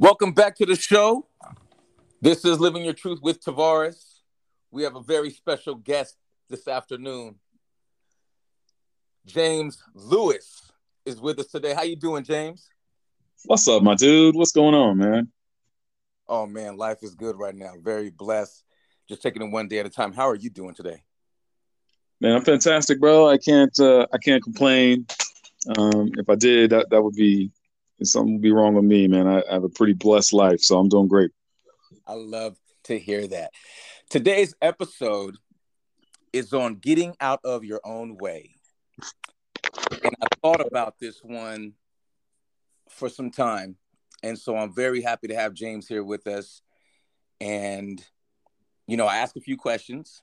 Welcome back to the show. This is Living Your Truth with Tavares. We have a very special guest this afternoon. James Lewis is with us today. How you doing, James? What's up, my dude? What's going on, man? Oh man, life is good right now. Very blessed. Just taking it one day at a time. How are you doing today? Man, I'm fantastic, bro. I can't uh, I can't complain. Um, if I did, that that would be something would be wrong with me, man. I, I have a pretty blessed life, so I'm doing great. I love to hear that. Today's episode is on getting out of your own way. And I thought about this one for some time. And so I'm very happy to have James here with us. And, you know, I ask a few questions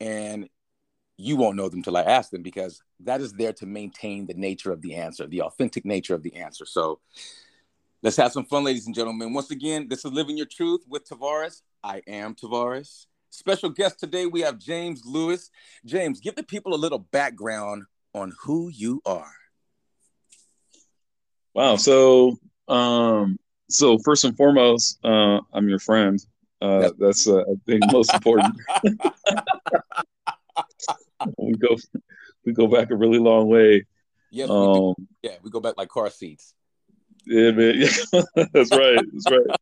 and you won't know them till I ask them because that is there to maintain the nature of the answer, the authentic nature of the answer. So let's have some fun, ladies and gentlemen. Once again, this is Living Your Truth with Tavares. I am Tavares. Special guest today, we have James Lewis. James, give the people a little background on who you are. Wow. So, um, so first and foremost, uh, I'm your friend. Uh, that's uh, I think most important. we go we go back a really long way. Yes, um, we yeah, we go back like car seats. Yeah, man. that's right. That's right.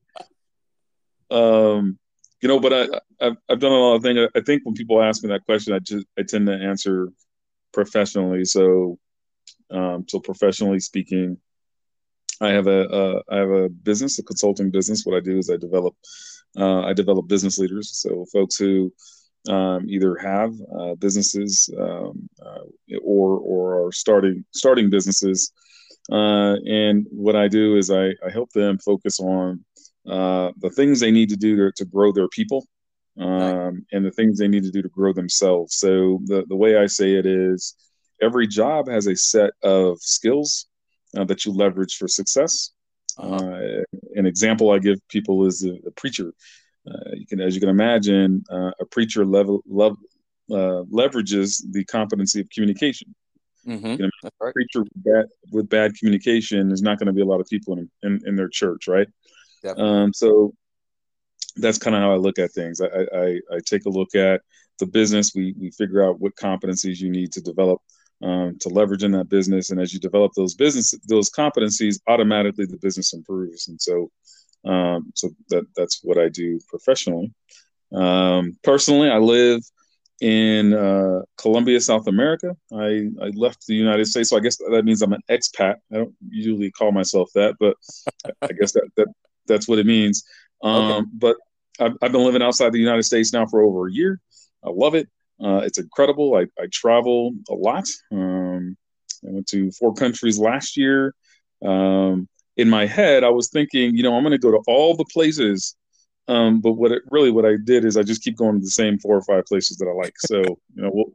Um, you know, but I I've, I've done a lot of things. I think when people ask me that question, I just I tend to answer professionally. So, um, so professionally speaking, I have a uh, I have a business, a consulting business. What I do is I develop uh, I develop business leaders. So folks who um, either have uh, businesses um, uh, or or are starting starting businesses. Uh, and what I do is I, I help them focus on uh, the things they need to do to, to grow their people um, and the things they need to do to grow themselves. So the, the way I say it is every job has a set of skills uh, that you leverage for success. Uh-huh. Uh, an example I give people is a, a preacher. Uh, you can, as you can imagine, uh, a preacher level, level uh, leverages the competency of communication. Mm-hmm. You know, right. A preacher with bad, with bad communication is not going to be a lot of people in, in, in their church, right? Um, so that's kind of how I look at things. I, I, I take a look at the business. We, we figure out what competencies you need to develop um, to leverage in that business. And as you develop those business, those competencies, automatically the business improves. And so um, so that that's what I do professionally. Um, personally, I live in uh, Colombia, South America. I, I left the United States, so I guess that means I'm an expat. I don't usually call myself that, but I guess that, that that's what it means. Um, okay. But I've, I've, been living outside the United States now for over a year. I love it. Uh, it's incredible. I, I travel a lot. Um, I went to four countries last year. Um, in my head, I was thinking, you know, I'm going to go to all the places. Um, but what it, really what I did is I just keep going to the same four or five places that I like. So you know, we'll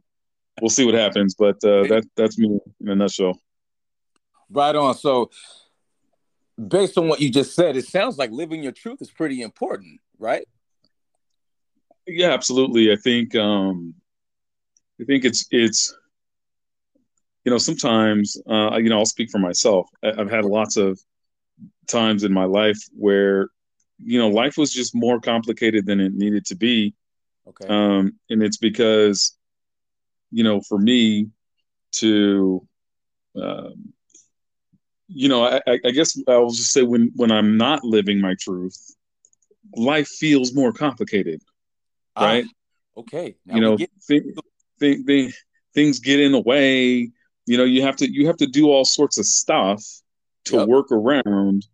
we'll see what happens. But uh, that that's me in a nutshell. Right on. So based on what you just said, it sounds like living your truth is pretty important, right? Yeah, absolutely. I think um, I think it's it's you know sometimes uh, you know I'll speak for myself. I've had lots of times in my life where you know life was just more complicated than it needed to be. Okay. Um and it's because you know for me to um you know I, I guess i'll just say when when i'm not living my truth life feels more complicated ah, right? ah, okay. Now you know get- th- th- th- things get in the way. You know you have to you have to do all sorts of stuff to yep. work around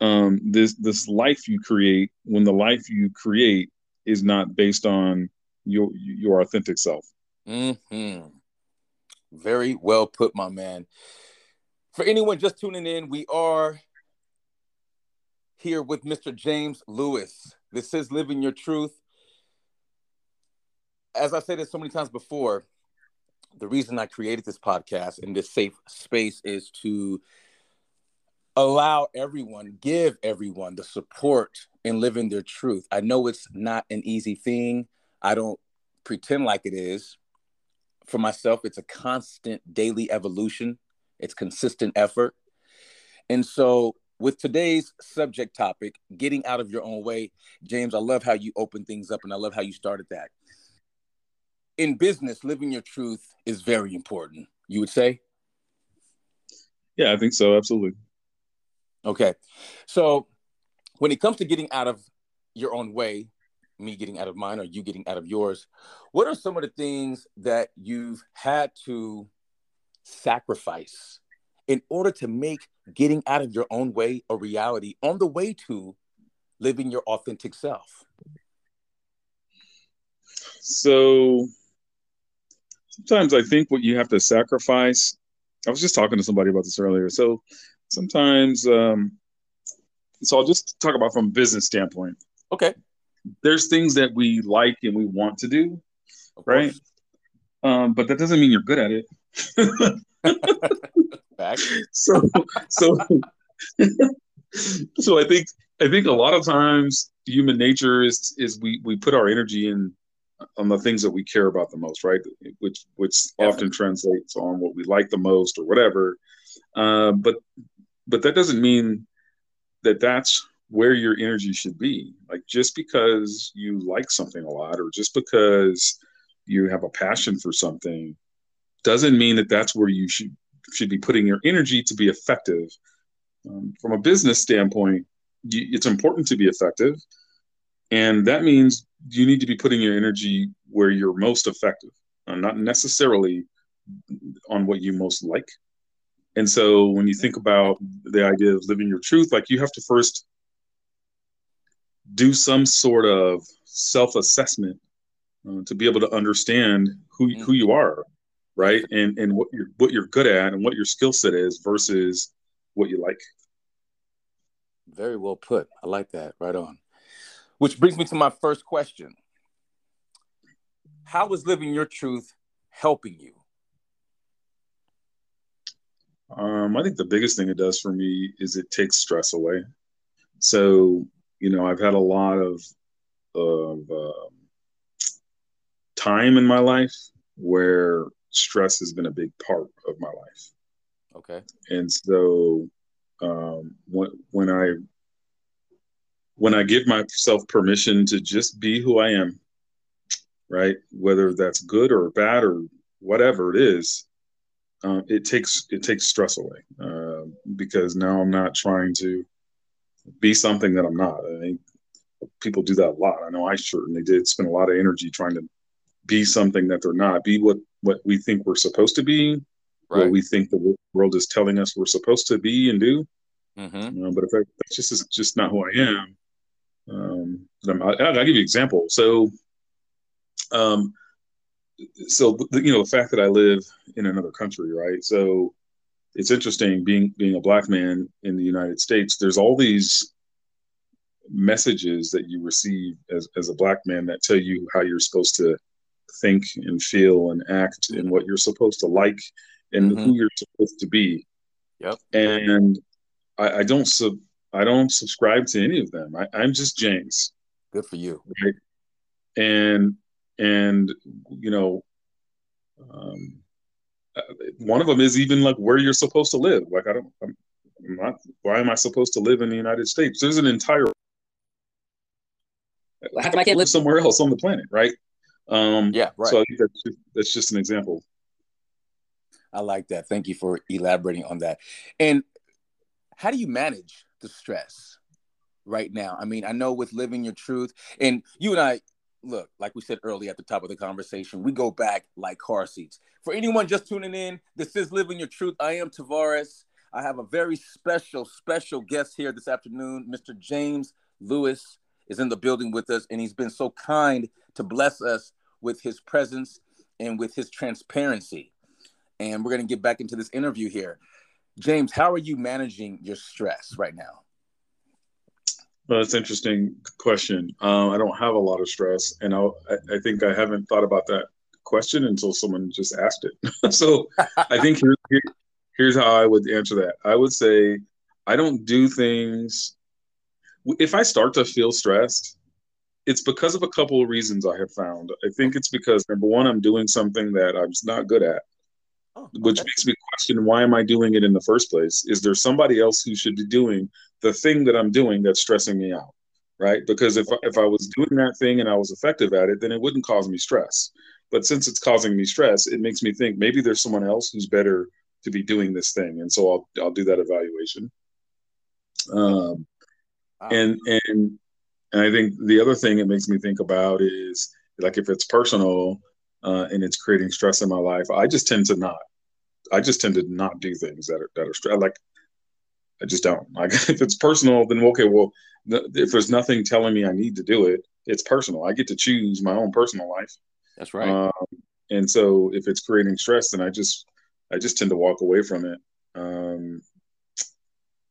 um, this this life you create when the life you create is not based on your your authentic self. Mm-hmm. Very well put, my man. For anyone just tuning in, we are here with Mr. James Lewis. This is Living Your Truth. As I said it so many times before, the reason I created this podcast in this safe space is to allow everyone, give everyone the support in living their truth. I know it's not an easy thing. I don't pretend like it is. For myself, it's a constant daily evolution, it's consistent effort. And so with today's subject topic, getting out of your own way, James, I love how you open things up and I love how you started that. In business, living your truth is very important, you would say? Yeah, I think so. Absolutely. Okay. So when it comes to getting out of your own way, me getting out of mine or you getting out of yours, what are some of the things that you've had to sacrifice in order to make getting out of your own way a reality on the way to living your authentic self? So sometimes I think what you have to sacrifice. I was just talking to somebody about this earlier. So sometimes, um, so I'll just talk about from a business standpoint. Okay. There's things that we like and we want to do, right? Um, but that doesn't mean you're good at it. Back. So, so, so I think I think a lot of times human nature is is we we put our energy in on the things that we care about the most, right? Which which often translates on what we like the most or whatever. Uh, but but that doesn't mean that that's where your energy should be. Like just because you like something a lot, or just because you have a passion for something, doesn't mean that that's where you should should be putting your energy to be effective. Um, from a business standpoint, you, it's important to be effective, and that means you need to be putting your energy where you're most effective, uh, not necessarily on what you most like. And so when you think about the idea of living your truth, like you have to first do some sort of self assessment uh, to be able to understand who, who you are, right? And, and what you're, what you're good at and what your skill set is versus what you like. Very well put. I like that. Right on. Which brings me to my first question. How is living your truth helping you? Um, I think the biggest thing it does for me is it takes stress away. So, you know, I've had a lot of of um, time in my life where stress has been a big part of my life. Okay. And so, um, when when I when I give myself permission to just be who I am, right? Whether that's good or bad or whatever it is, uh, it takes it takes stress away uh, because now I'm not trying to be something that I'm not. I think people do that a lot. I know I certainly did spend a lot of energy trying to be something that they're not. Be what what we think we're supposed to be, right. what we think the world is telling us we're supposed to be and do. Mm-hmm. But if I, that's just just not who I am, um, I, will give you an example. So, um, so you know the fact that I live in another country, right? So it's interesting being being a black man in the United States. There's all these messages that you receive as as a black man that tell you how you're supposed to think and feel and act and what you're supposed to like and mm-hmm. who you're supposed to be. Yep. And I, I don't sub I don't subscribe to any of them. I, I'm just James. Good for you. Right. And and you know, um, one of them is even like where you're supposed to live. Like I don't, I'm, I'm not. Why am I supposed to live in the United States? There's an entire. How come I can't live somewhere else on the planet, right? Um, yeah, right. So I think that's just, that's just an example. I like that. Thank you for elaborating on that. And how do you manage the stress right now? I mean, I know with living your truth, and you and I, look, like we said earlier at the top of the conversation, we go back like car seats. For anyone just tuning in, this is Living Your Truth. I am Tavares. I have a very special, special guest here this afternoon. Mr. James Lewis is in the building with us, and he's been so kind to bless us with his presence and with his transparency. And we're going to get back into this interview here. James, how are you managing your stress right now? Well, that's an interesting question. Um, I don't have a lot of stress, and I, I think I haven't thought about that question until someone just asked it. so I think here, here, here's how I would answer that. I would say I don't do things. If I start to feel stressed, it's because of a couple of reasons I have found. I think it's because number one, I'm doing something that I'm not good at, oh, okay. which makes me question why am I doing it in the first place? Is there somebody else who should be doing the thing that I'm doing that's stressing me out, right? Because if if I was doing that thing and I was effective at it, then it wouldn't cause me stress. But since it's causing me stress, it makes me think maybe there's someone else who's better to be doing this thing, and so I'll I'll do that evaluation. Um, wow. and and and I think the other thing it makes me think about is like if it's personal uh, and it's creating stress in my life, I just tend to not. I just tend to not do things that are that are stress. Like I just don't. Like if it's personal, then okay. Well, if there's nothing telling me I need to do it, it's personal. I get to choose my own personal life. That's right. Um, and so if it's creating stress, then I just I just tend to walk away from it. Um,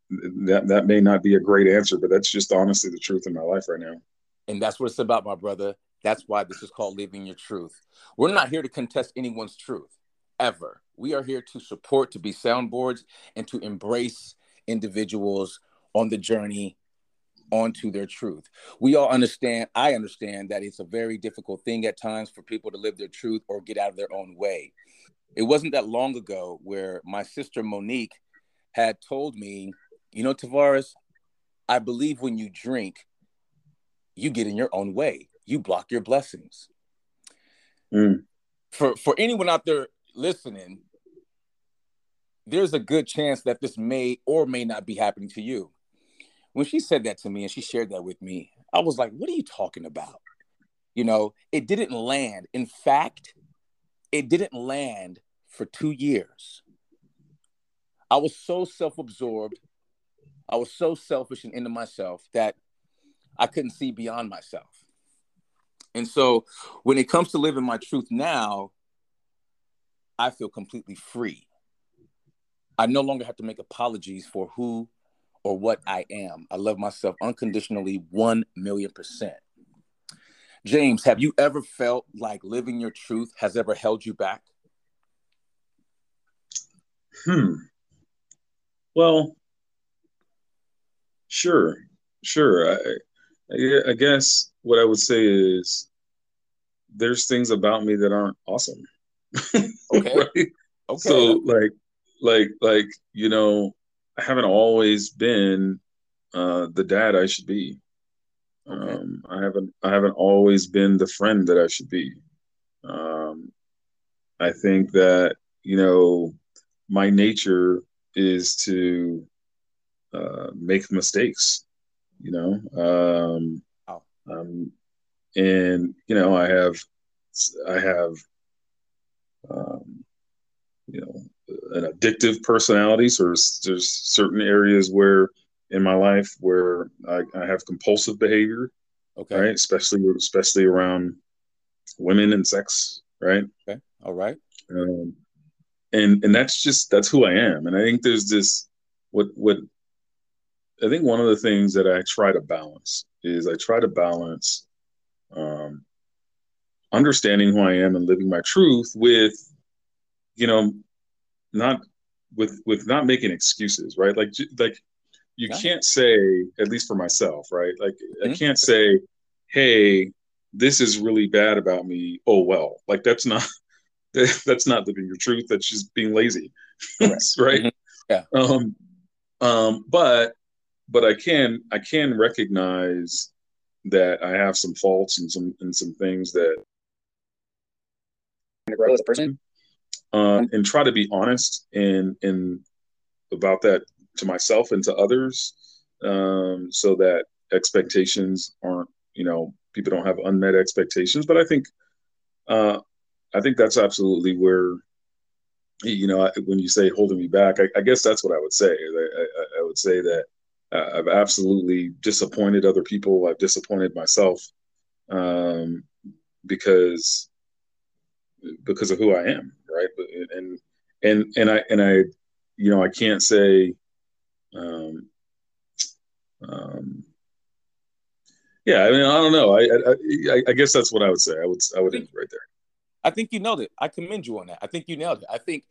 that that may not be a great answer, but that's just honestly the truth in my life right now. And that's what it's about, my brother. That's why this is called living your truth. We're not here to contest anyone's truth ever. We are here to support, to be soundboards, and to embrace individuals on the journey onto their truth. We all understand, I understand that it's a very difficult thing at times for people to live their truth or get out of their own way. It wasn't that long ago where my sister Monique had told me, you know, Tavares, I believe when you drink, you get in your own way. You block your blessings. Mm. For for anyone out there listening, there's a good chance that this may or may not be happening to you. When she said that to me and she shared that with me, I was like, what are you talking about? You know, it didn't land. In fact, it didn't land for two years. I was so self absorbed. I was so selfish and into myself that I couldn't see beyond myself. And so when it comes to living my truth now, I feel completely free. I no longer have to make apologies for who or what I am. I love myself unconditionally, 1 million percent. James, have you ever felt like living your truth has ever held you back? Hmm. Well, sure, sure. I, I, I guess what I would say is there's things about me that aren't awesome. Okay. right? Okay. So like, like, like you know, I haven't always been uh, the dad I should be. Okay. Um, I haven't I haven't always been the friend that I should be. Um, I think that you know my nature is to uh, make mistakes. You know, um, oh. um, and you know I have I have um, you know an addictive personality. So there's, there's certain areas where in my life where I, I have compulsive behavior. Okay. Right. Especially especially around women and sex. Right. Okay. All right. Um, and and that's just that's who I am. And I think there's this what what I think one of the things that I try to balance is I try to balance um, understanding who I am and living my truth with, you know, not with with not making excuses, right? Like like you yeah. can't say, at least for myself, right? Like mm-hmm. I can't say, hey, this is really bad about me. Oh well, like that's not that's not living your truth. That's just being lazy, right? Mm-hmm. Yeah. Um, um, but but I can I can recognize that I have some faults and some and some things that grow as a person uh, and try to be honest and and about that to myself and to others, um, so that expectations aren't you know people don't have unmet expectations. But I think uh, I think that's absolutely where you know when you say holding me back, I, I guess that's what I would say. I, I, I would say that I've absolutely disappointed other people. I've disappointed myself um, because because of who I am right? But and and and I and I, you know, I can't say, um, um, yeah. I mean, I don't know. I I, I guess that's what I would say. I would I would end right there. I think you nailed it. I commend you on that. I think you nailed it. I think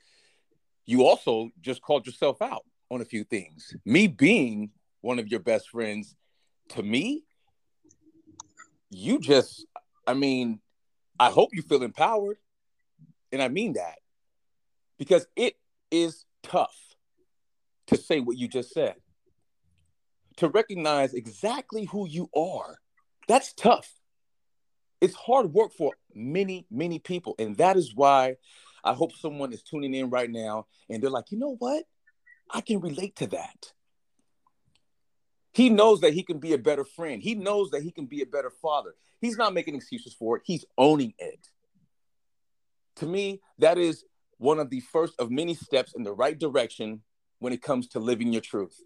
you also just called yourself out on a few things. Me being one of your best friends, to me, you just, I mean, I hope you feel empowered. And I mean that because it is tough to say what you just said. to recognize exactly who you are. That's tough. It's hard work for many, many people. And that is why I hope someone is tuning in right now and they're like, you know what? I can relate to that. He knows that he can be a better friend. He knows that he can be a better father. He's not making excuses for it, he's owning it. To me, that is one of the first of many steps in the right direction when it comes to living your truth.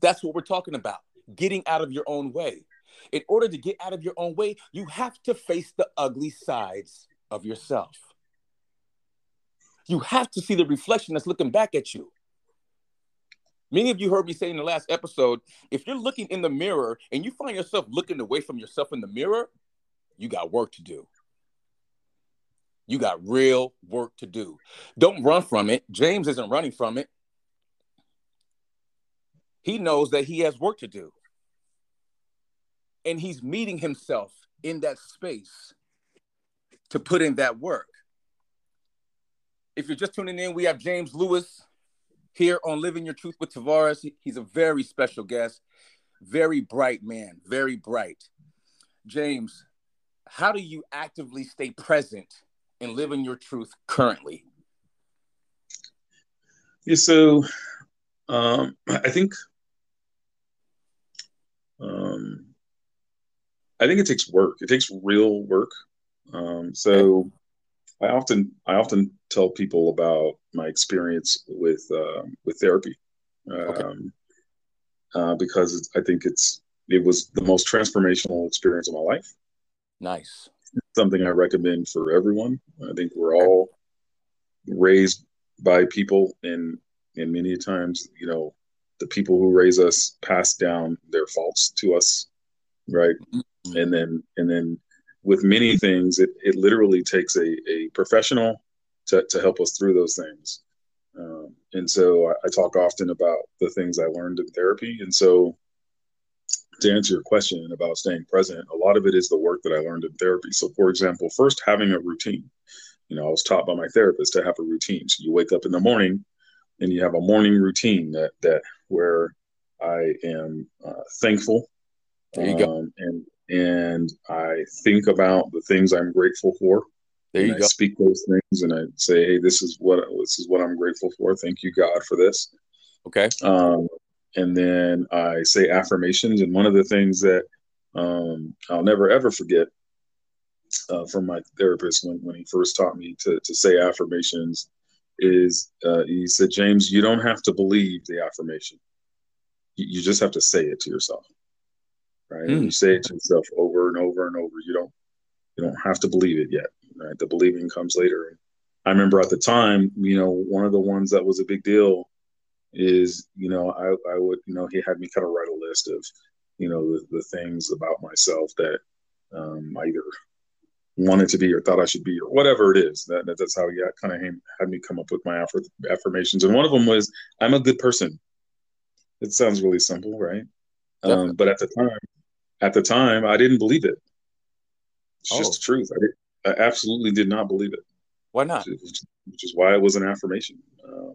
That's what we're talking about getting out of your own way. In order to get out of your own way, you have to face the ugly sides of yourself. You have to see the reflection that's looking back at you. Many of you heard me say in the last episode if you're looking in the mirror and you find yourself looking away from yourself in the mirror, you got work to do. You got real work to do. Don't run from it. James isn't running from it. He knows that he has work to do. And he's meeting himself in that space to put in that work. If you're just tuning in, we have James Lewis here on Living Your Truth with Tavares. He's a very special guest, very bright man, very bright. James, how do you actively stay present in living your truth currently? Yeah, so um, I think um, I think it takes work. It takes real work. Um, so I often I often tell people about my experience with uh, with therapy okay. Um, uh, because I think it's it was the most transformational experience of my life. Nice. Something I recommend for everyone. I think we're all raised by people, and and many times, you know, the people who raise us pass down their faults to us, right? Mm-hmm. And then and then with many things, it, it literally takes a, a professional to, to help us through those things. Um, and so I, I, talk often about the things I learned in therapy. And so to answer your question about staying present, a lot of it is the work that I learned in therapy. So, for example, first having a routine. You know, I was taught by my therapist to have a routine. So you wake up in the morning and you have a morning routine that that where I am uh, thankful. There you um, go. And and I think about the things I'm grateful for. There you I go. speak those things and I say, "Hey, this is what this is what I'm grateful for. Thank you, God, for this." Okay. Um, and then I say affirmations, and one of the things that um, I'll never ever forget uh, from my therapist when, when he first taught me to to say affirmations is uh, he said, "James, you don't have to believe the affirmation. You, you just have to say it to yourself." right? Mm. You say it to yourself over and over and over. You don't you don't have to believe it yet, right? The believing comes later. I remember at the time, you know, one of the ones that was a big deal is, you know, I, I would, you know, he had me kind of write a list of, you know, the, the things about myself that um, I either wanted to be or thought I should be or whatever it is. That, that that's how he kind of had me come up with my affirmations. And one of them was, I'm a good person. It sounds really simple, right? Um, but at the time, at the time, I didn't believe it. It's oh. just the truth. I, did, I absolutely did not believe it. Why not? Which is, which is why it was an affirmation. Um,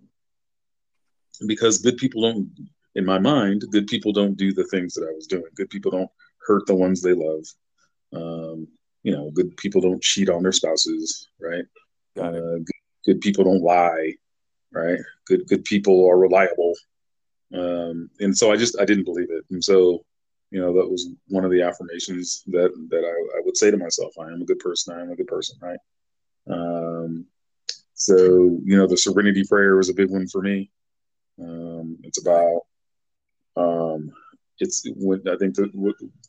because good people don't, in my mind, good people don't do the things that I was doing. Good people don't hurt the ones they love. Um, you know, good people don't cheat on their spouses, right? Got it. Uh, good, good, people don't lie, right? Good good people are reliable. Um, and so I just I didn't believe it, and so you know that was one of the affirmations that that I, I would say to myself i am a good person i am a good person right um, so you know the serenity prayer was a big one for me um, it's about um, it's when i think that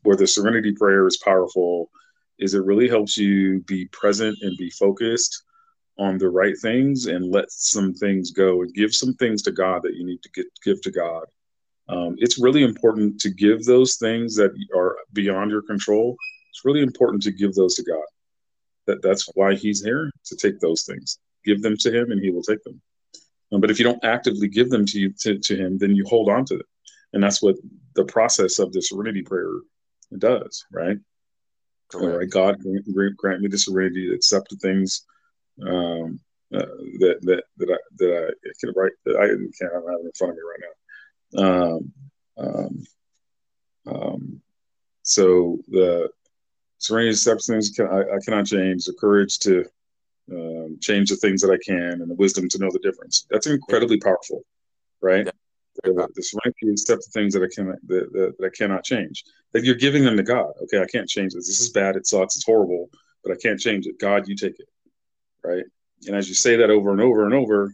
where the serenity prayer is powerful is it really helps you be present and be focused on the right things and let some things go and give some things to god that you need to get give to god um, it's really important to give those things that are beyond your control. It's really important to give those to God. That that's why He's here to take those things, give them to Him, and He will take them. Um, but if you don't actively give them to you to, to Him, then you hold on to them, and that's what the process of the Serenity Prayer does, right? All right, God grant, grant me the serenity to accept the things um, uh, that that that I that I can write that I can't have in front of me right now um, Um, um, so the serenity substance can, I, I, cannot change. The courage to um, change the things that I can, and the wisdom to know the difference. That's incredibly powerful, right? Yeah. The, the to accept the things that I cannot that, that, that I cannot change. That you're giving them to God. Okay, I can't change this. This is bad. It sucks. It's horrible. But I can't change it. God, you take it, right? And as you say that over and over and over,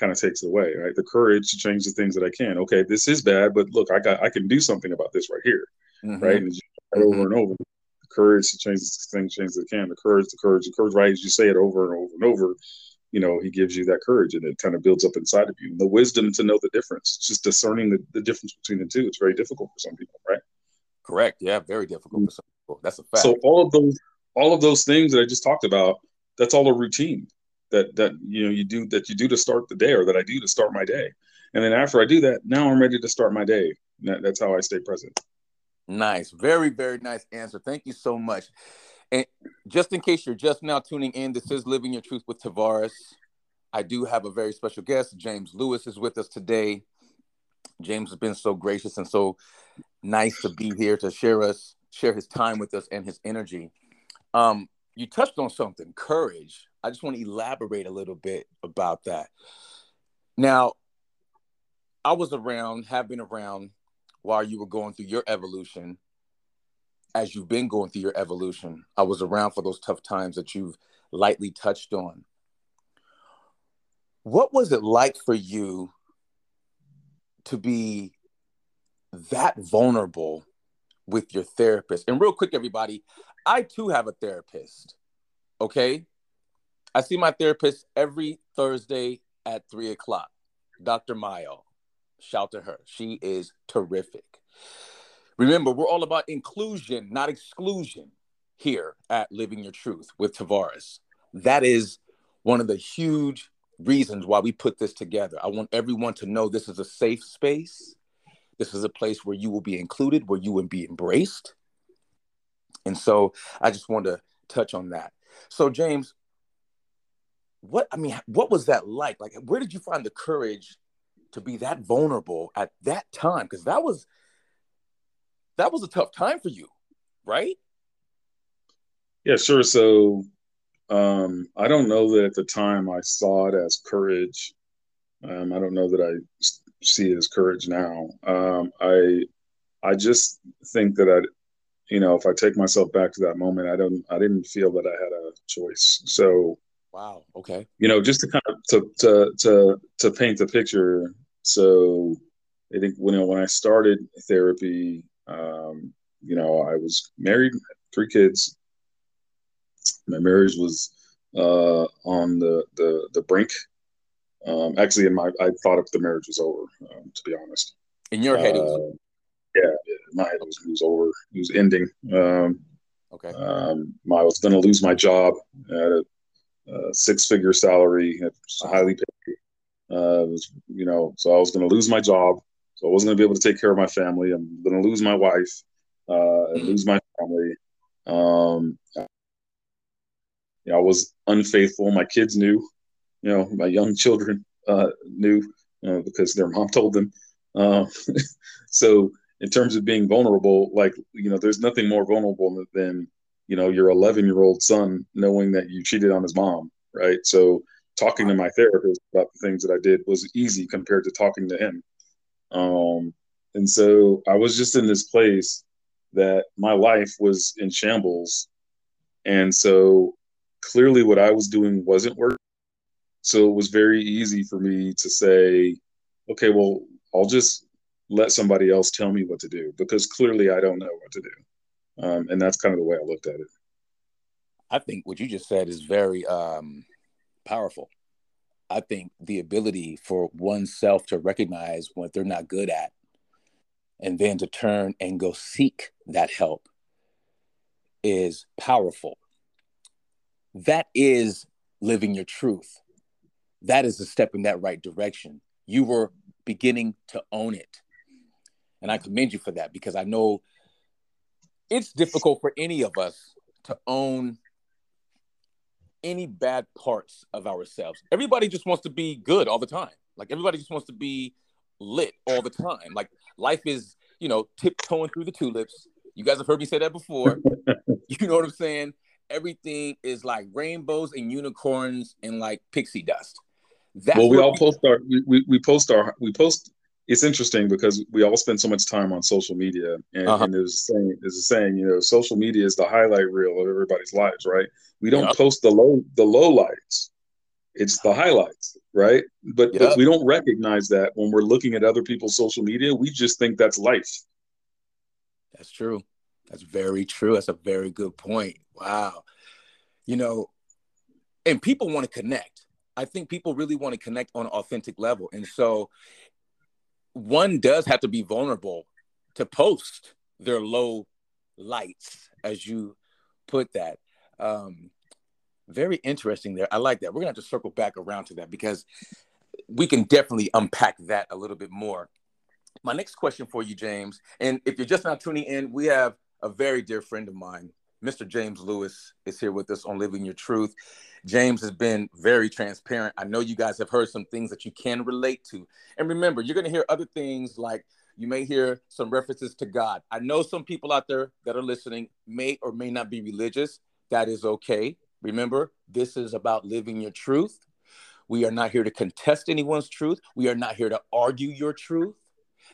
kind of takes it away, right? The courage to change the things that I can. Okay, this is bad, but look, I got I can do something about this right here, mm-hmm. right? And mm-hmm. over and over, courage to change the things, change the can. The courage, the courage, the courage. Right as you say it over and over and over, you know, he gives you that courage, and it kind of builds up inside of you. And the wisdom to know the difference. It's just discerning the, the difference between the two. It's very difficult for some people, right? Correct. Yeah, very difficult for some people. That's a fact. So all of those, all of those things that I just talked about, that's all a routine that that you know you do that you do to start the day or that I do to start my day. And then after I do that, now I'm ready to start my day. That, that's how I stay present. Nice, very very nice answer. Thank you so much. And just in case you're just now tuning in, this is Living Your Truth with Tavares. I do have a very special guest. James Lewis is with us today. James has been so gracious and so nice to be here to share us, share his time with us and his energy. Um, you touched on something, courage. I just want to elaborate a little bit about that. Now, I was around, have been around while you were going through your evolution. As you've been going through your evolution, I was around for those tough times that you've lightly touched on. What was it like for you to be that vulnerable with your therapist? And real quick, everybody, I too have a therapist. Okay. I see my therapist every Thursday at three o'clock. Dr. Mayo. Shout to her. She is terrific. Remember, we're all about inclusion, not exclusion here at Living Your Truth with Tavares. That is one of the huge reasons why we put this together. I want everyone to know this is a safe space. This is a place where you will be included, where you will be embraced. And so I just want to touch on that. So, James, what I mean, what was that like? Like, where did you find the courage to be that vulnerable at that time? Because that was that was a tough time for you, right? Yeah, sure. So um, I don't know that at the time I saw it as courage. Um, I don't know that I see it as courage now. Um, I I just think that I, you know, if I take myself back to that moment, I don't I didn't feel that I had a choice. So Wow. Okay. You know, just to kind of to to to to paint the picture. So I think when when I started therapy, um, you know, I was married, three kids. My marriage was uh, on the the the brink. Um, actually, in my I thought if the marriage was over. Um, to be honest. In your head, uh, was... yeah, yeah, my head was, was over. It was ending. Um, okay. Um, I was going to lose my job at a uh, six figure salary, highly paid. Uh, was, you know, so I was going to lose my job. So I wasn't going to be able to take care of my family. I'm going to lose my wife uh, and lose my family. Um, you know, I was unfaithful. My kids knew, you know, my young children uh, knew because their mom told them. Uh, so in terms of being vulnerable, like, you know, there's nothing more vulnerable than you know your 11 year old son knowing that you cheated on his mom right? So talking to my therapist about the things that i did was easy compared to talking to him. Um, and so i was just in this place that my life was in shambles. And so clearly what i was doing wasn't working. So it was very easy for me to say okay well i'll just let somebody else tell me what to do because clearly i don't know what to do um, and that's kind of the way I looked at it. I think what you just said is very um, powerful. I think the ability for oneself to recognize what they're not good at and then to turn and go seek that help is powerful. That is living your truth. That is a step in that right direction. You were beginning to own it. And I commend you for that because I know it's difficult for any of us to own any bad parts of ourselves. Everybody just wants to be good all the time. Like everybody just wants to be lit all the time. Like life is, you know, tiptoeing through the tulips. You guys have heard me say that before. you know what I'm saying? Everything is like rainbows and unicorns and like pixie dust. That's well, we all post our we, we post our we post it's interesting because we all spend so much time on social media and, uh-huh. and there's saying there's a saying you know social media is the highlight reel of everybody's lives right? We don't yep. post the low the low lights it's the highlights right? But, yep. but we don't recognize that when we're looking at other people's social media we just think that's life. That's true. That's very true. That's a very good point. Wow. You know and people want to connect. I think people really want to connect on an authentic level. And so one does have to be vulnerable to post their low lights, as you put that. Um, very interesting there. I like that. We're gonna have to circle back around to that because we can definitely unpack that a little bit more. My next question for you, James, and if you're just now tuning in, we have a very dear friend of mine, Mr. James Lewis, is here with us on Living Your Truth. James has been very transparent. I know you guys have heard some things that you can relate to. And remember, you're going to hear other things like you may hear some references to God. I know some people out there that are listening may or may not be religious. That is okay. Remember, this is about living your truth. We are not here to contest anyone's truth. We are not here to argue your truth.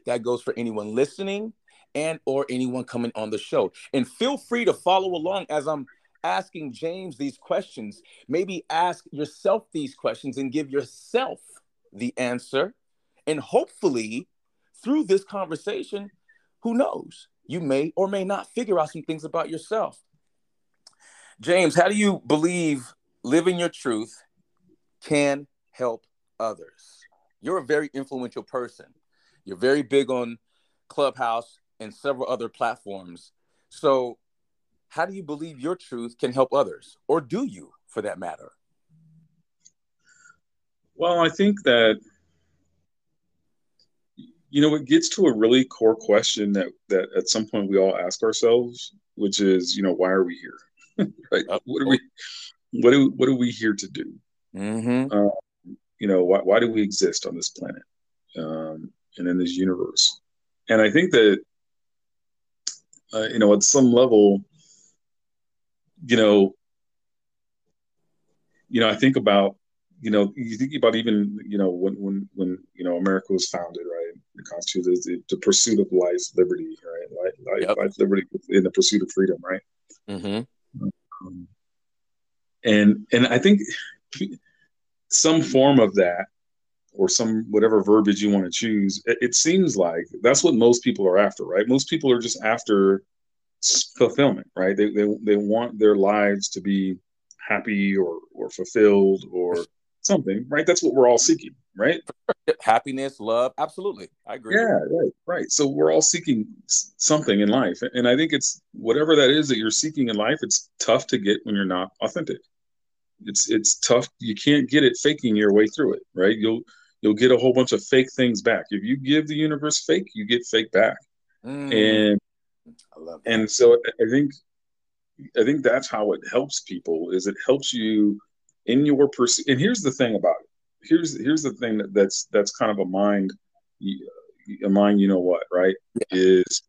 That goes for anyone listening and or anyone coming on the show. And feel free to follow along as I'm asking James these questions, maybe ask yourself these questions and give yourself the answer. And hopefully, through this conversation, who knows, you may or may not figure out some things about yourself. James, how do you believe living your truth can help others? You're a very influential person. You're very big on Clubhouse and several other platforms. So, how do you believe your truth can help others or do you for that matter? Well i think that you know it gets to a really core question that that at some point we all ask ourselves which is you know why are we here? Right oh, what are we what do what are we here to do? Mm-hmm. um, you know why, why do we exist on this planet? Um, and in this universe? And i think that uh, you know at some level you know, you know, I think about, you know, you think about even, you know, when when when you know America was founded, right? The Constitution the, the, pursuit of life, liberty, right? Life, life, yep. life, liberty, in the pursuit of freedom, right? Mm-hmm. Um, and and I think some form of that, or some whatever verbiage you want to choose, it, it seems like that's what most people are after, right? Most people are just after fulfillment, right? They, they, they want their lives to be happy or, or fulfilled or something, right? That's what we're all seeking, right? Happiness, love, absolutely. I agree. Yeah, right, right. So we're all seeking something in life. And I think it's whatever that is that you're seeking in life, it's tough to get when you're not authentic. It's it's tough. You can't get it faking your way through it, right? You'll you'll get a whole bunch of fake things back. If you give the universe fake, you get fake back. Mm. And I love that. And so I think I think that's how it helps people is it helps you in your pursuit. And here's the thing about it. Here's here's the thing that, that's that's kind of a mind a mind you know what right yeah. is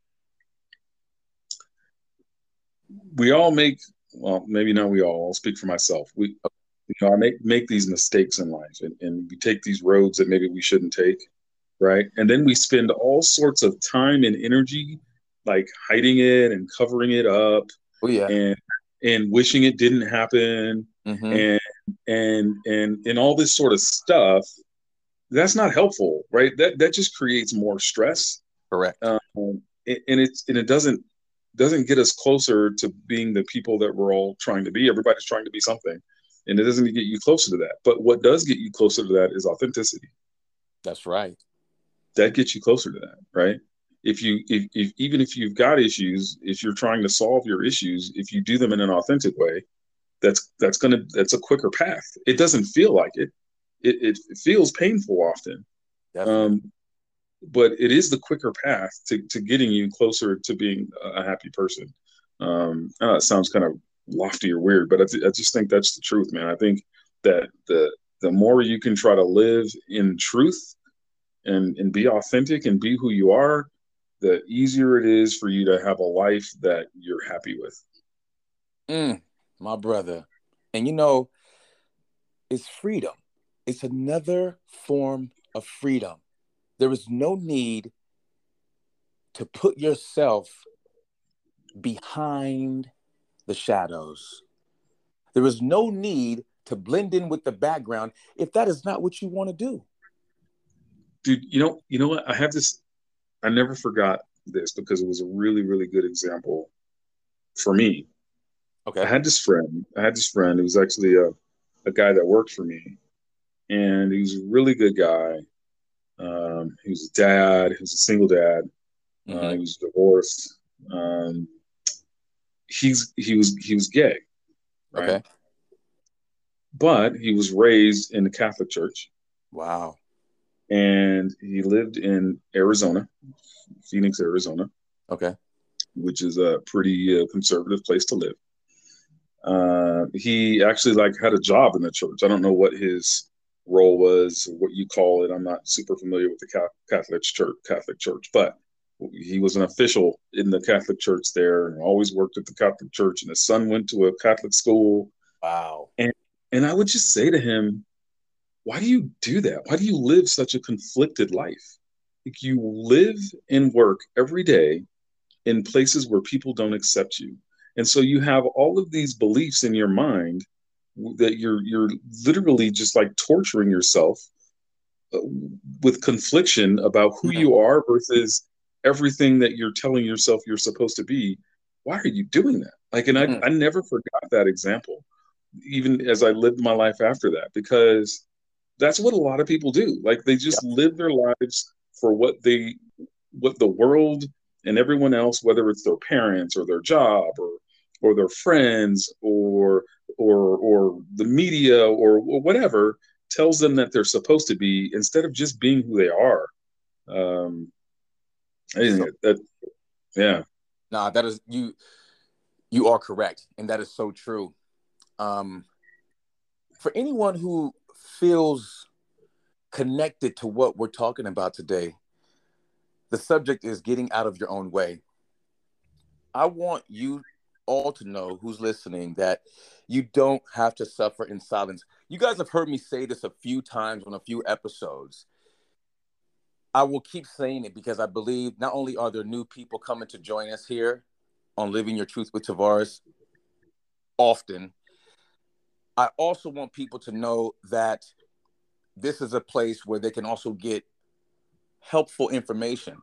we all make well maybe not we all I'll speak for myself we you know I make make these mistakes in life and, and we take these roads that maybe we shouldn't take right and then we spend all sorts of time and energy like hiding it and covering it up. Oh yeah. And and wishing it didn't happen mm-hmm. and and and and all this sort of stuff that's not helpful right that that just creates more stress correct um, and, and it's and it doesn't doesn't get us closer to being the people that we're all trying to be everybody's trying to be something and it doesn't get you closer to that. But what does get you closer to that is authenticity. That's right. That gets you closer to that right? If you if, if even if you've got issues if you're trying to solve your issues if you do them in an authentic way that's that's gonna that's a quicker path. It doesn't feel like it. It, it feels painful often. Um, but it is the quicker path to, to getting you closer to being a happy person. Um, I know it sounds kind of lofty or weird but I, th- I just think that's the truth man i think that the the more you can try to live in truth and and be authentic and be who you are, the easier it is for you to have a life that you're happy with. Mm, my brother. And you know, it's freedom. It's another form of freedom. There is no need to put yourself behind the shadows. There is no need to blend in with the background if that is not what you want to do. Dude, you know, you know what? I have this I never forgot this because it was a really, really good example for me. Okay. I had this friend. I had this friend who was actually a, a guy that worked for me. And he was a really good guy. Um, he was a dad. He was a single dad. Uh, mm-hmm. Uh, he was divorced. Um, he's he was he was gay, right? Okay. But he was raised in the Catholic Church. Wow. And he lived in Arizona, Phoenix, Arizona. Okay. Which is a pretty uh, conservative place to live. Uh, he actually like had a job in the church. I don't know what his role was, what you call it. I'm not super familiar with the Catholic Church, Catholic Church, but he was an official in the Catholic Church there, and always worked at the Catholic Church. And his son went to a Catholic school. Wow. And and I would just say to him, "Why do you do that? Why do you live such a conflicted life? Like you live and work every day in places where people don't accept you, and so you have all of these beliefs in your mind." that you're you're literally just like torturing yourself uh, with confliction about who mm-hmm. you are versus everything that you're telling yourself you're supposed to be why are you doing that like and. I, I never forgot that example even as i lived my life after that because that's what a lot of people do like they just yeah. live their lives for what they what the world and everyone else whether it's their parents or their job or or their friends or or or the media or, or whatever tells them that they're supposed to be instead of just being who they are. Um, so, that, yeah. Nah, that is you. You are correct, and that is so true. Um, for anyone who feels connected to what we're talking about today, the subject is getting out of your own way. I want you all to know who's listening that you don't have to suffer in silence. You guys have heard me say this a few times on a few episodes. I will keep saying it because I believe not only are there new people coming to join us here on Living Your Truth with Tavares often, I also want people to know that this is a place where they can also get helpful information.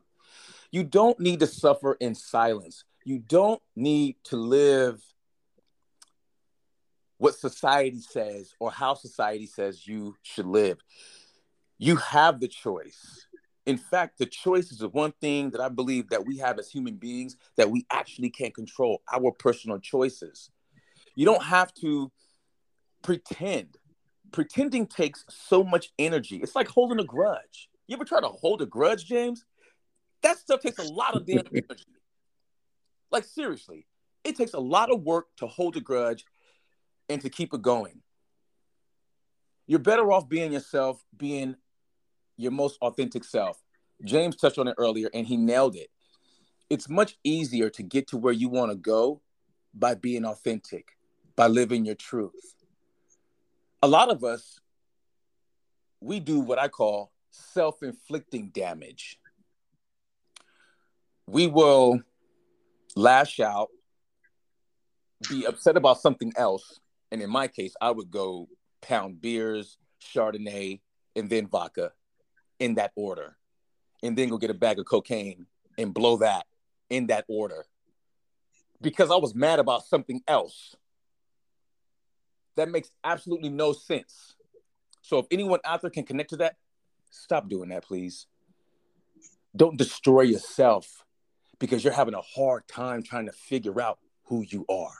You don't need to suffer in silence you don't need to live what society says or how society says you should live. You have the choice. In fact, the choice is the one thing that I believe that we have as human beings that we actually can't control our personal choices. You don't have to pretend. Pretending takes so much energy. It's like holding a grudge. You ever try to hold a grudge, James? That stuff takes a lot of damn energy. Like seriously, it takes a lot of work to hold a grudge and to keep it going. You're better off being yourself, being your most authentic self. James touched on it earlier and he nailed it. It's much easier to get to where you want to go by being authentic, by living your truth. A lot of us, we do what I call self inflicting damage. We will lash out, be upset about something else. And in my case, I would go pound beers, Chardonnay, and then vodka in that order. And then go get a bag of cocaine and blow that in that order. Because I was mad about something else. That makes absolutely no sense. So if anyone out there can connect to that, stop doing that, please. Don't destroy yourself because you're having a hard time trying to figure out who you are.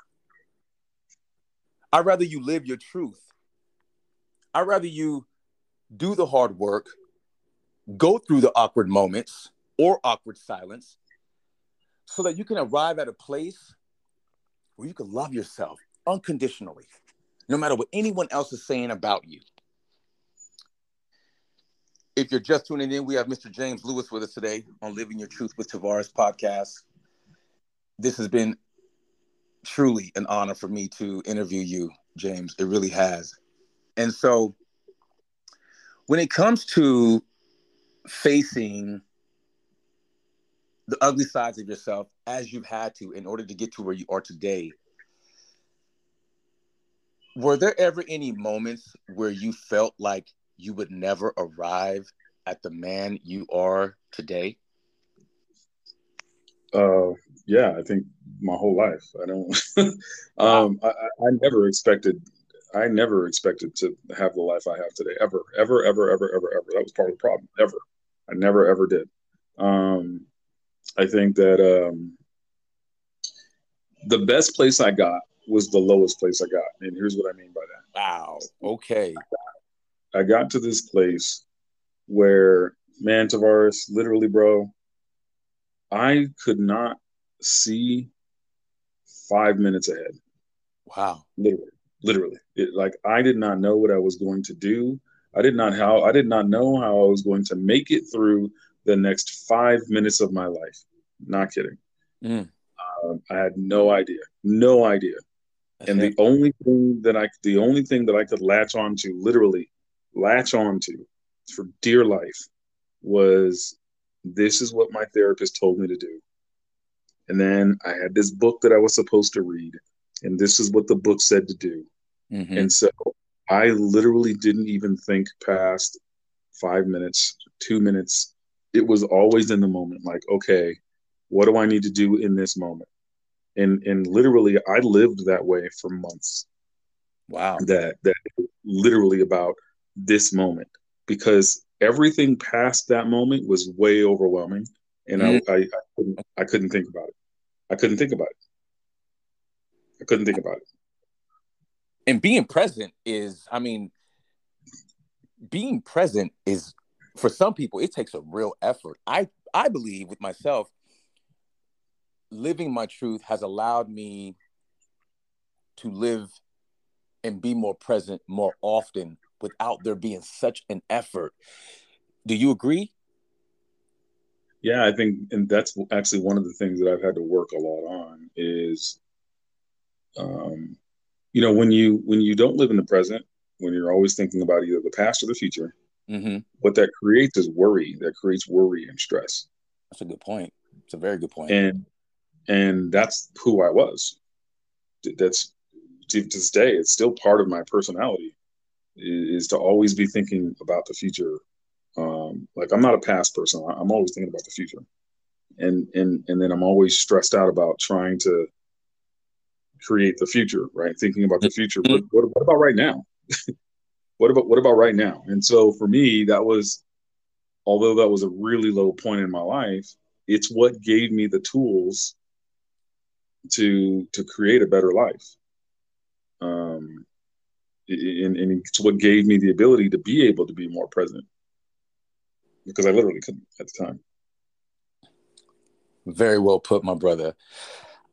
I'd rather you live your truth. I'd rather you do the hard work, go through the awkward moments or awkward silence, so that you can arrive at a place where you can love yourself unconditionally, no matter what anyone else is saying about you. If you're just tuning in, we have Mr. James Lewis with us today on Living Your Truth with Tavares podcast. This has been truly an honor for me to interview you, James. It really has. And so, when it comes to facing the ugly sides of yourself as you've had to in order to get to where you are today, were there ever any moments where you felt like you would never arrive at the man you are today? Uh, yeah, I think my whole life. I don't. um, I, I never expected. I never expected to have the life I have today. Ever, ever, ever, ever, ever, ever. That was part of the problem. Ever. I never, ever did. Um, I think that um, the best place I got was the lowest place I got, and here's what I mean by that. Wow. Okay. I got to this place where, man, Tavares, literally, bro, I could not see five minutes ahead. Wow. Literally, literally. It, like I did not know what I was going to do. I did not how I did not know how I was going to make it through the next five minutes of my life. Not kidding. Mm. Um, I had no idea, no idea. And the only thing that I, the only thing that I could latch on to, literally latch on to, for dear life, was this is what my therapist told me to do. And then I had this book that I was supposed to read, and this is what the book said to do. Mm-hmm. And so I literally didn't even think past five minutes, two minutes. It was always in the moment, like, okay, what do I need to do in this moment? And and literally I lived that way for months. Wow. That that literally about this moment because everything past that moment was way overwhelming and mm-hmm. I, I, I, couldn't, I couldn't think about it i couldn't think about it i couldn't think about it and being present is i mean being present is for some people it takes a real effort i i believe with myself living my truth has allowed me to live and be more present more often without there being such an effort. Do you agree? Yeah, I think, and that's actually one of the things that I've had to work a lot on is, um, you know, when you when you don't live in the present, when you're always thinking about either the past or the future, mm-hmm. what that creates is worry. That creates worry and stress. That's a good point. It's a very good point. And and that's who I was. That's to this day, it's still part of my personality is to always be thinking about the future. Um, like I'm not a past person. I'm always thinking about the future, and and and then I'm always stressed out about trying to create the future. Right, thinking about the future. What, what, what about right now? what about what about right now? And so for me, that was, although that was a really low point in my life, it's what gave me the tools to to create a better life. Um, and, and it's what gave me the ability to be able to be more present because I literally couldn't at the time. Very well put, my brother.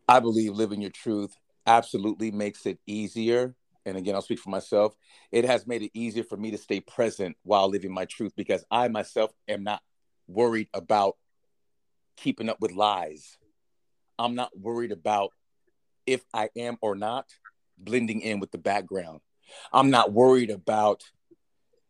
I believe living your truth absolutely makes it easier. And again, I'll speak for myself. It has made it easier for me to stay present while living my truth because I myself am not worried about keeping up with lies. I'm not worried about if I am or not blending in with the background. I'm not worried about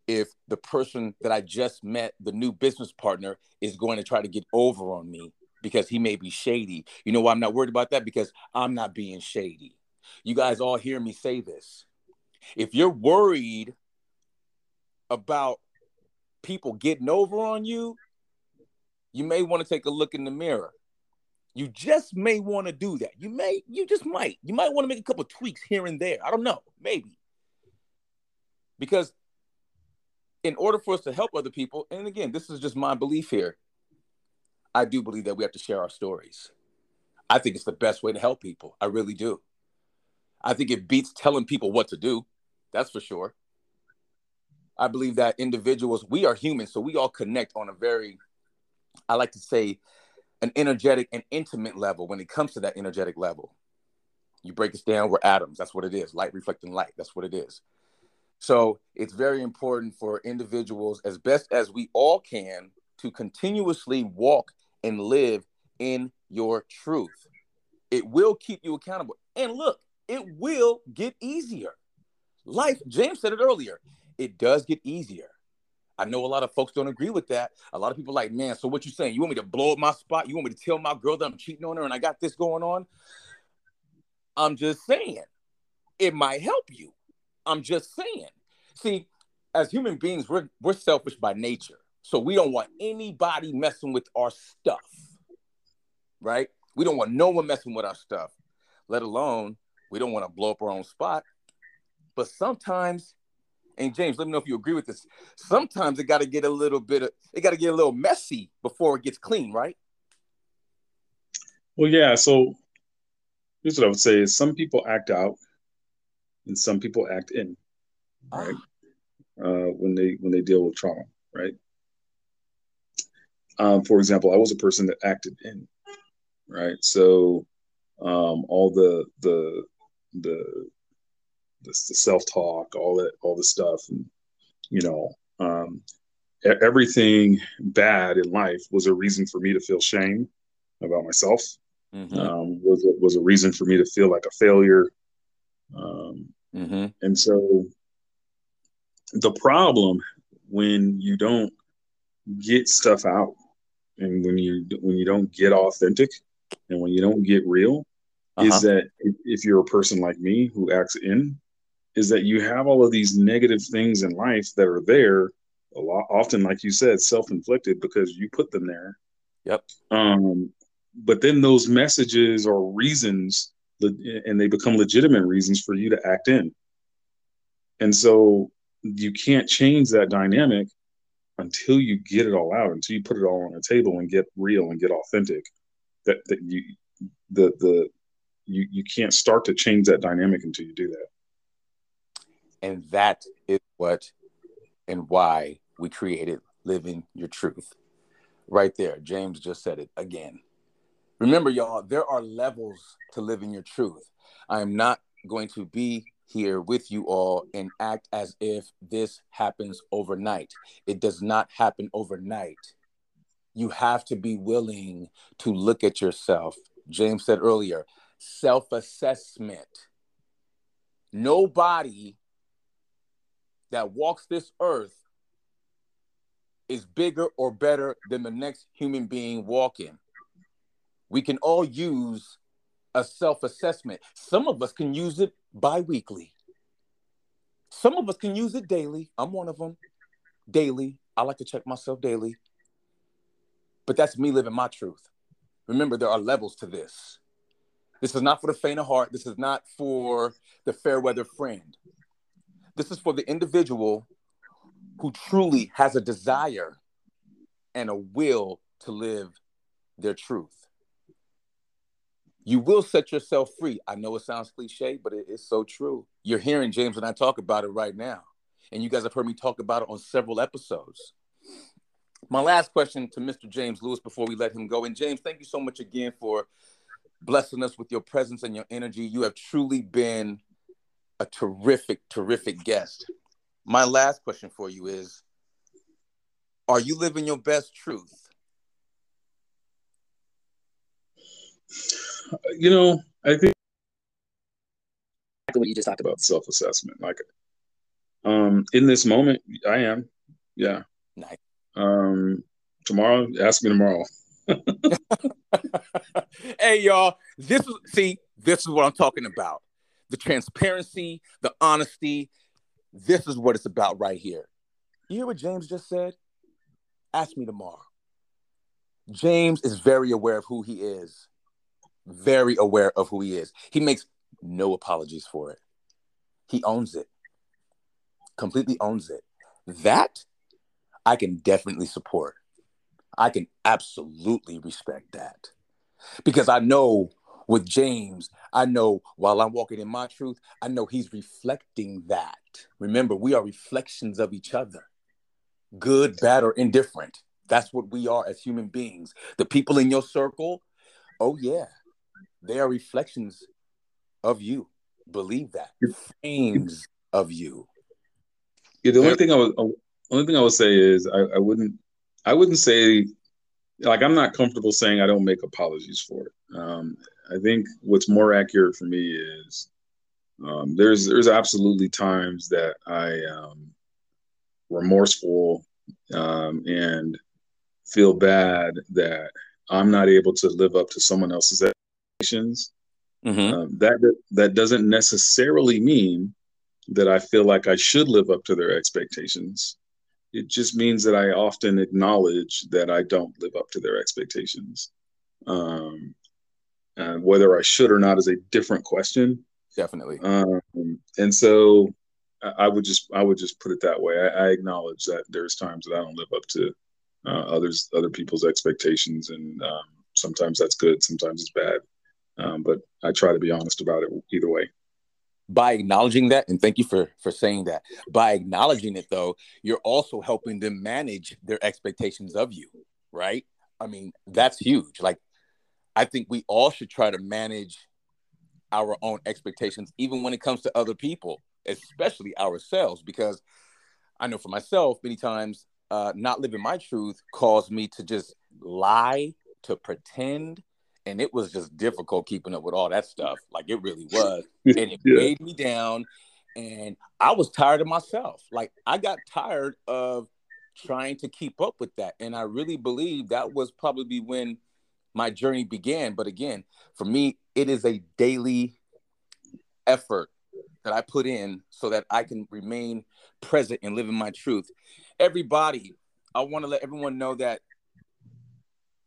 if the person that I just met, the new business partner, is going to try to get over on me because he may be shady. You know why I'm not worried about that? Because I'm not being shady. You guys all hear me say this. If you're worried about people getting over on you, you may want to take a look in the mirror. You just may want to do that. You may, you just might. You might want to make a couple tweaks here and there. I don't know, maybe. Because in order for us to help other people, and again, this is just my belief here, I do believe that we have to share our stories. I think it's the best way to help people. I really do. I think it beats telling people what to do. That's for sure. I believe that individuals, we are humans, so we all connect on a very, I like to say, an energetic and intimate level when it comes to that energetic level. You break us down, we're atoms. That's what it is. Light reflecting light. That's what it is. So it's very important for individuals, as best as we all can, to continuously walk and live in your truth. It will keep you accountable. And look, it will get easier. Life, James said it earlier, it does get easier. I know a lot of folks don't agree with that. A lot of people like, man, so what you saying? You want me to blow up my spot? You want me to tell my girl that I'm cheating on her and I got this going on? I'm just saying it might help you. I'm just saying. See, as human beings, we're we're selfish by nature. So we don't want anybody messing with our stuff. Right? We don't want no one messing with our stuff, let alone we don't want to blow up our own spot. But sometimes and James, let me know if you agree with this. Sometimes it got to get a little bit of it got to get a little messy before it gets clean, right? Well, yeah. So here's what I would say: is some people act out, and some people act in, right? Ah. Uh, when they when they deal with trauma, right? Um, for example, I was a person that acted in, right? So um, all the the the the, the self talk, all that, all the stuff, and you know, um, everything bad in life was a reason for me to feel shame about myself. Mm-hmm. Um, was a, was a reason for me to feel like a failure. Um, mm-hmm. And so, the problem when you don't get stuff out, and when you when you don't get authentic, and when you don't get real, uh-huh. is that if you're a person like me who acts in, is that you have all of these negative things in life that are there a lot often like you said self-inflicted because you put them there. Yep. Um but then those messages or reasons and they become legitimate reasons for you to act in. And so you can't change that dynamic until you get it all out until you put it all on the table and get real and get authentic that, that you the the you you can't start to change that dynamic until you do that and that is what and why we created Living Your Truth. Right there. James just said it again. Remember, y'all, there are levels to living your truth. I am not going to be here with you all and act as if this happens overnight. It does not happen overnight. You have to be willing to look at yourself. James said earlier self assessment. Nobody that walks this earth is bigger or better than the next human being walking. We can all use a self assessment. Some of us can use it bi weekly, some of us can use it daily. I'm one of them. Daily. I like to check myself daily. But that's me living my truth. Remember, there are levels to this. This is not for the faint of heart. This is not for the fair weather friend. This is for the individual who truly has a desire and a will to live their truth. You will set yourself free. I know it sounds cliche, but it is so true. You're hearing James and I talk about it right now. And you guys have heard me talk about it on several episodes. My last question to Mr. James Lewis before we let him go. And James, thank you so much again for blessing us with your presence and your energy. You have truly been a terrific, terrific guest. My last question for you is Are you living your best truth? You know, I think what you just talked about self assessment. Like, um, in this moment, I am. Yeah. Nice. Um, tomorrow, ask me tomorrow. hey, y'all. This is see. This is what I'm talking about the transparency, the honesty. This is what it's about right here. You hear what James just said? Ask me tomorrow. James is very aware of who he is, very aware of who he is. He makes no apologies for it. He owns it, completely owns it. That I can definitely support. I can absolutely respect that because I know with James, I know while I'm walking in my truth, I know he's reflecting that. Remember, we are reflections of each other, good, bad, or indifferent. That's what we are as human beings. The people in your circle, oh, yeah, they are reflections of you. Believe that. Frames of you. Yeah, the only thing I would only thing I would say is I, I wouldn't I wouldn't say like I'm not comfortable saying I don't make apologies for it. Um, I think what's more accurate for me is um, there's there's absolutely times that I am remorseful um, and feel bad that I'm not able to live up to someone else's expectations. Mm-hmm. Um, that that doesn't necessarily mean that I feel like I should live up to their expectations. It just means that I often acknowledge that I don't live up to their expectations. Um, and whether I should or not is a different question. Definitely. Um, and so I would just I would just put it that way. I, I acknowledge that there's times that I don't live up to uh, others other people's expectations, and um, sometimes that's good, sometimes it's bad. Um, but I try to be honest about it either way. By acknowledging that and thank you for for saying that. By acknowledging it though you're also helping them manage their expectations of you right? I mean that's huge. Like i think we all should try to manage our own expectations even when it comes to other people especially ourselves because i know for myself many times uh, not living my truth caused me to just lie to pretend and it was just difficult keeping up with all that stuff. Like it really was, and it yeah. weighed me down. And I was tired of myself. Like I got tired of trying to keep up with that, and I really believe that was probably when my journey began. But again, for me, it is a daily effort that I put in so that I can remain present and live in my truth. Everybody, I want to let everyone know that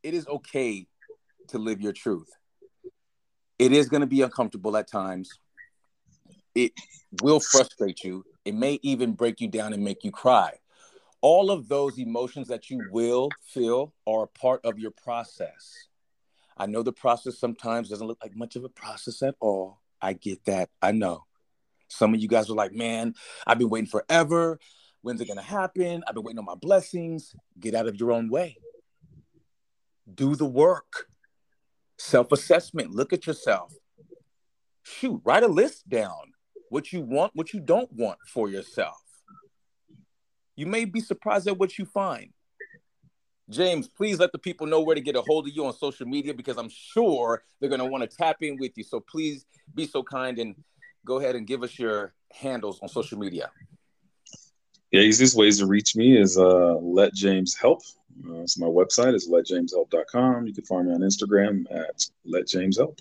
it is okay to live your truth. It is going to be uncomfortable at times. It will frustrate you. It may even break you down and make you cry. All of those emotions that you will feel are a part of your process. I know the process sometimes doesn't look like much of a process at all. I get that. I know. Some of you guys are like, man, I've been waiting forever. When's it going to happen? I've been waiting on my blessings. Get out of your own way. Do the work self assessment. Look at yourself. Shoot, write a list down what you want, what you don't want for yourself. You may be surprised at what you find. James, please let the people know where to get a hold of you on social media because I'm sure they're going to want to tap in with you. So please be so kind and go ahead and give us your handles on social media. Yeah, easiest ways to reach me is uh, let James help. Uh, so my website is letjameshelp.com. You can find me on Instagram at letjameshelp.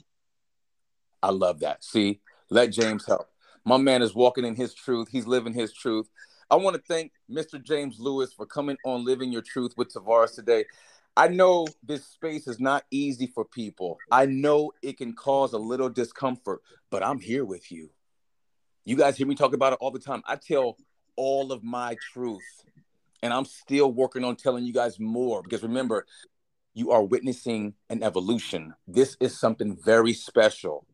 I love that. See, let James help. My man is walking in his truth. He's living his truth. I want to thank Mr. James Lewis for coming on Living Your Truth with Tavares today. I know this space is not easy for people. I know it can cause a little discomfort, but I'm here with you. You guys hear me talk about it all the time. I tell all of my truth and I'm still working on telling you guys more because remember, you are witnessing an evolution. This is something very special.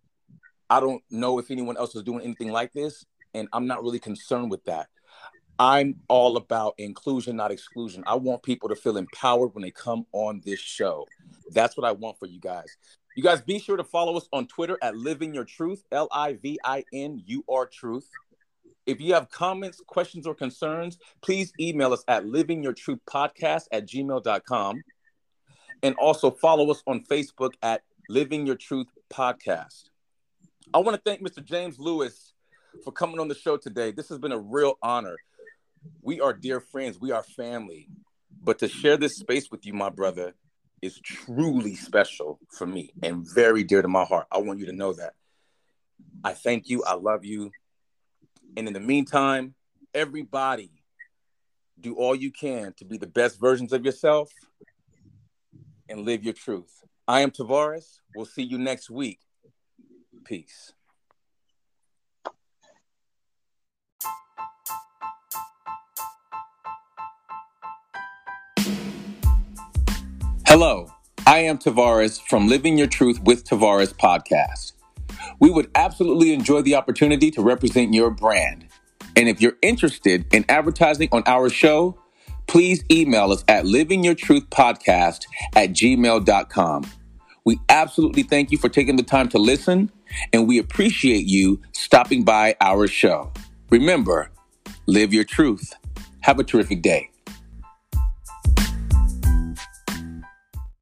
I don't know if anyone else is doing anything like this, and I'm not really concerned with that. I'm all about inclusion, not exclusion. I want people to feel empowered when they come on this show. That's what I want for you guys. You guys be sure to follow us on Twitter at Living Your Truth, L I V I N U R Truth. If you have comments, questions, or concerns, please email us at livingyourtruthpodcast at gmail.com. And also follow us on Facebook at Living Your Truth Podcast. I want to thank Mr. James Lewis for coming on the show today. This has been a real honor. We are dear friends, we are family. But to share this space with you, my brother, is truly special for me and very dear to my heart. I want you to know that. I thank you. I love you. And in the meantime, everybody do all you can to be the best versions of yourself and live your truth. I am Tavares. We'll see you next week. Peace. Hello, I am Tavares from Living Your Truth with Tavares podcast. We would absolutely enjoy the opportunity to represent your brand. And if you're interested in advertising on our show, please email us at livingyourtruthpodcast at gmail.com. We absolutely thank you for taking the time to listen, and we appreciate you stopping by our show. Remember, Live your truth. Have a terrific day.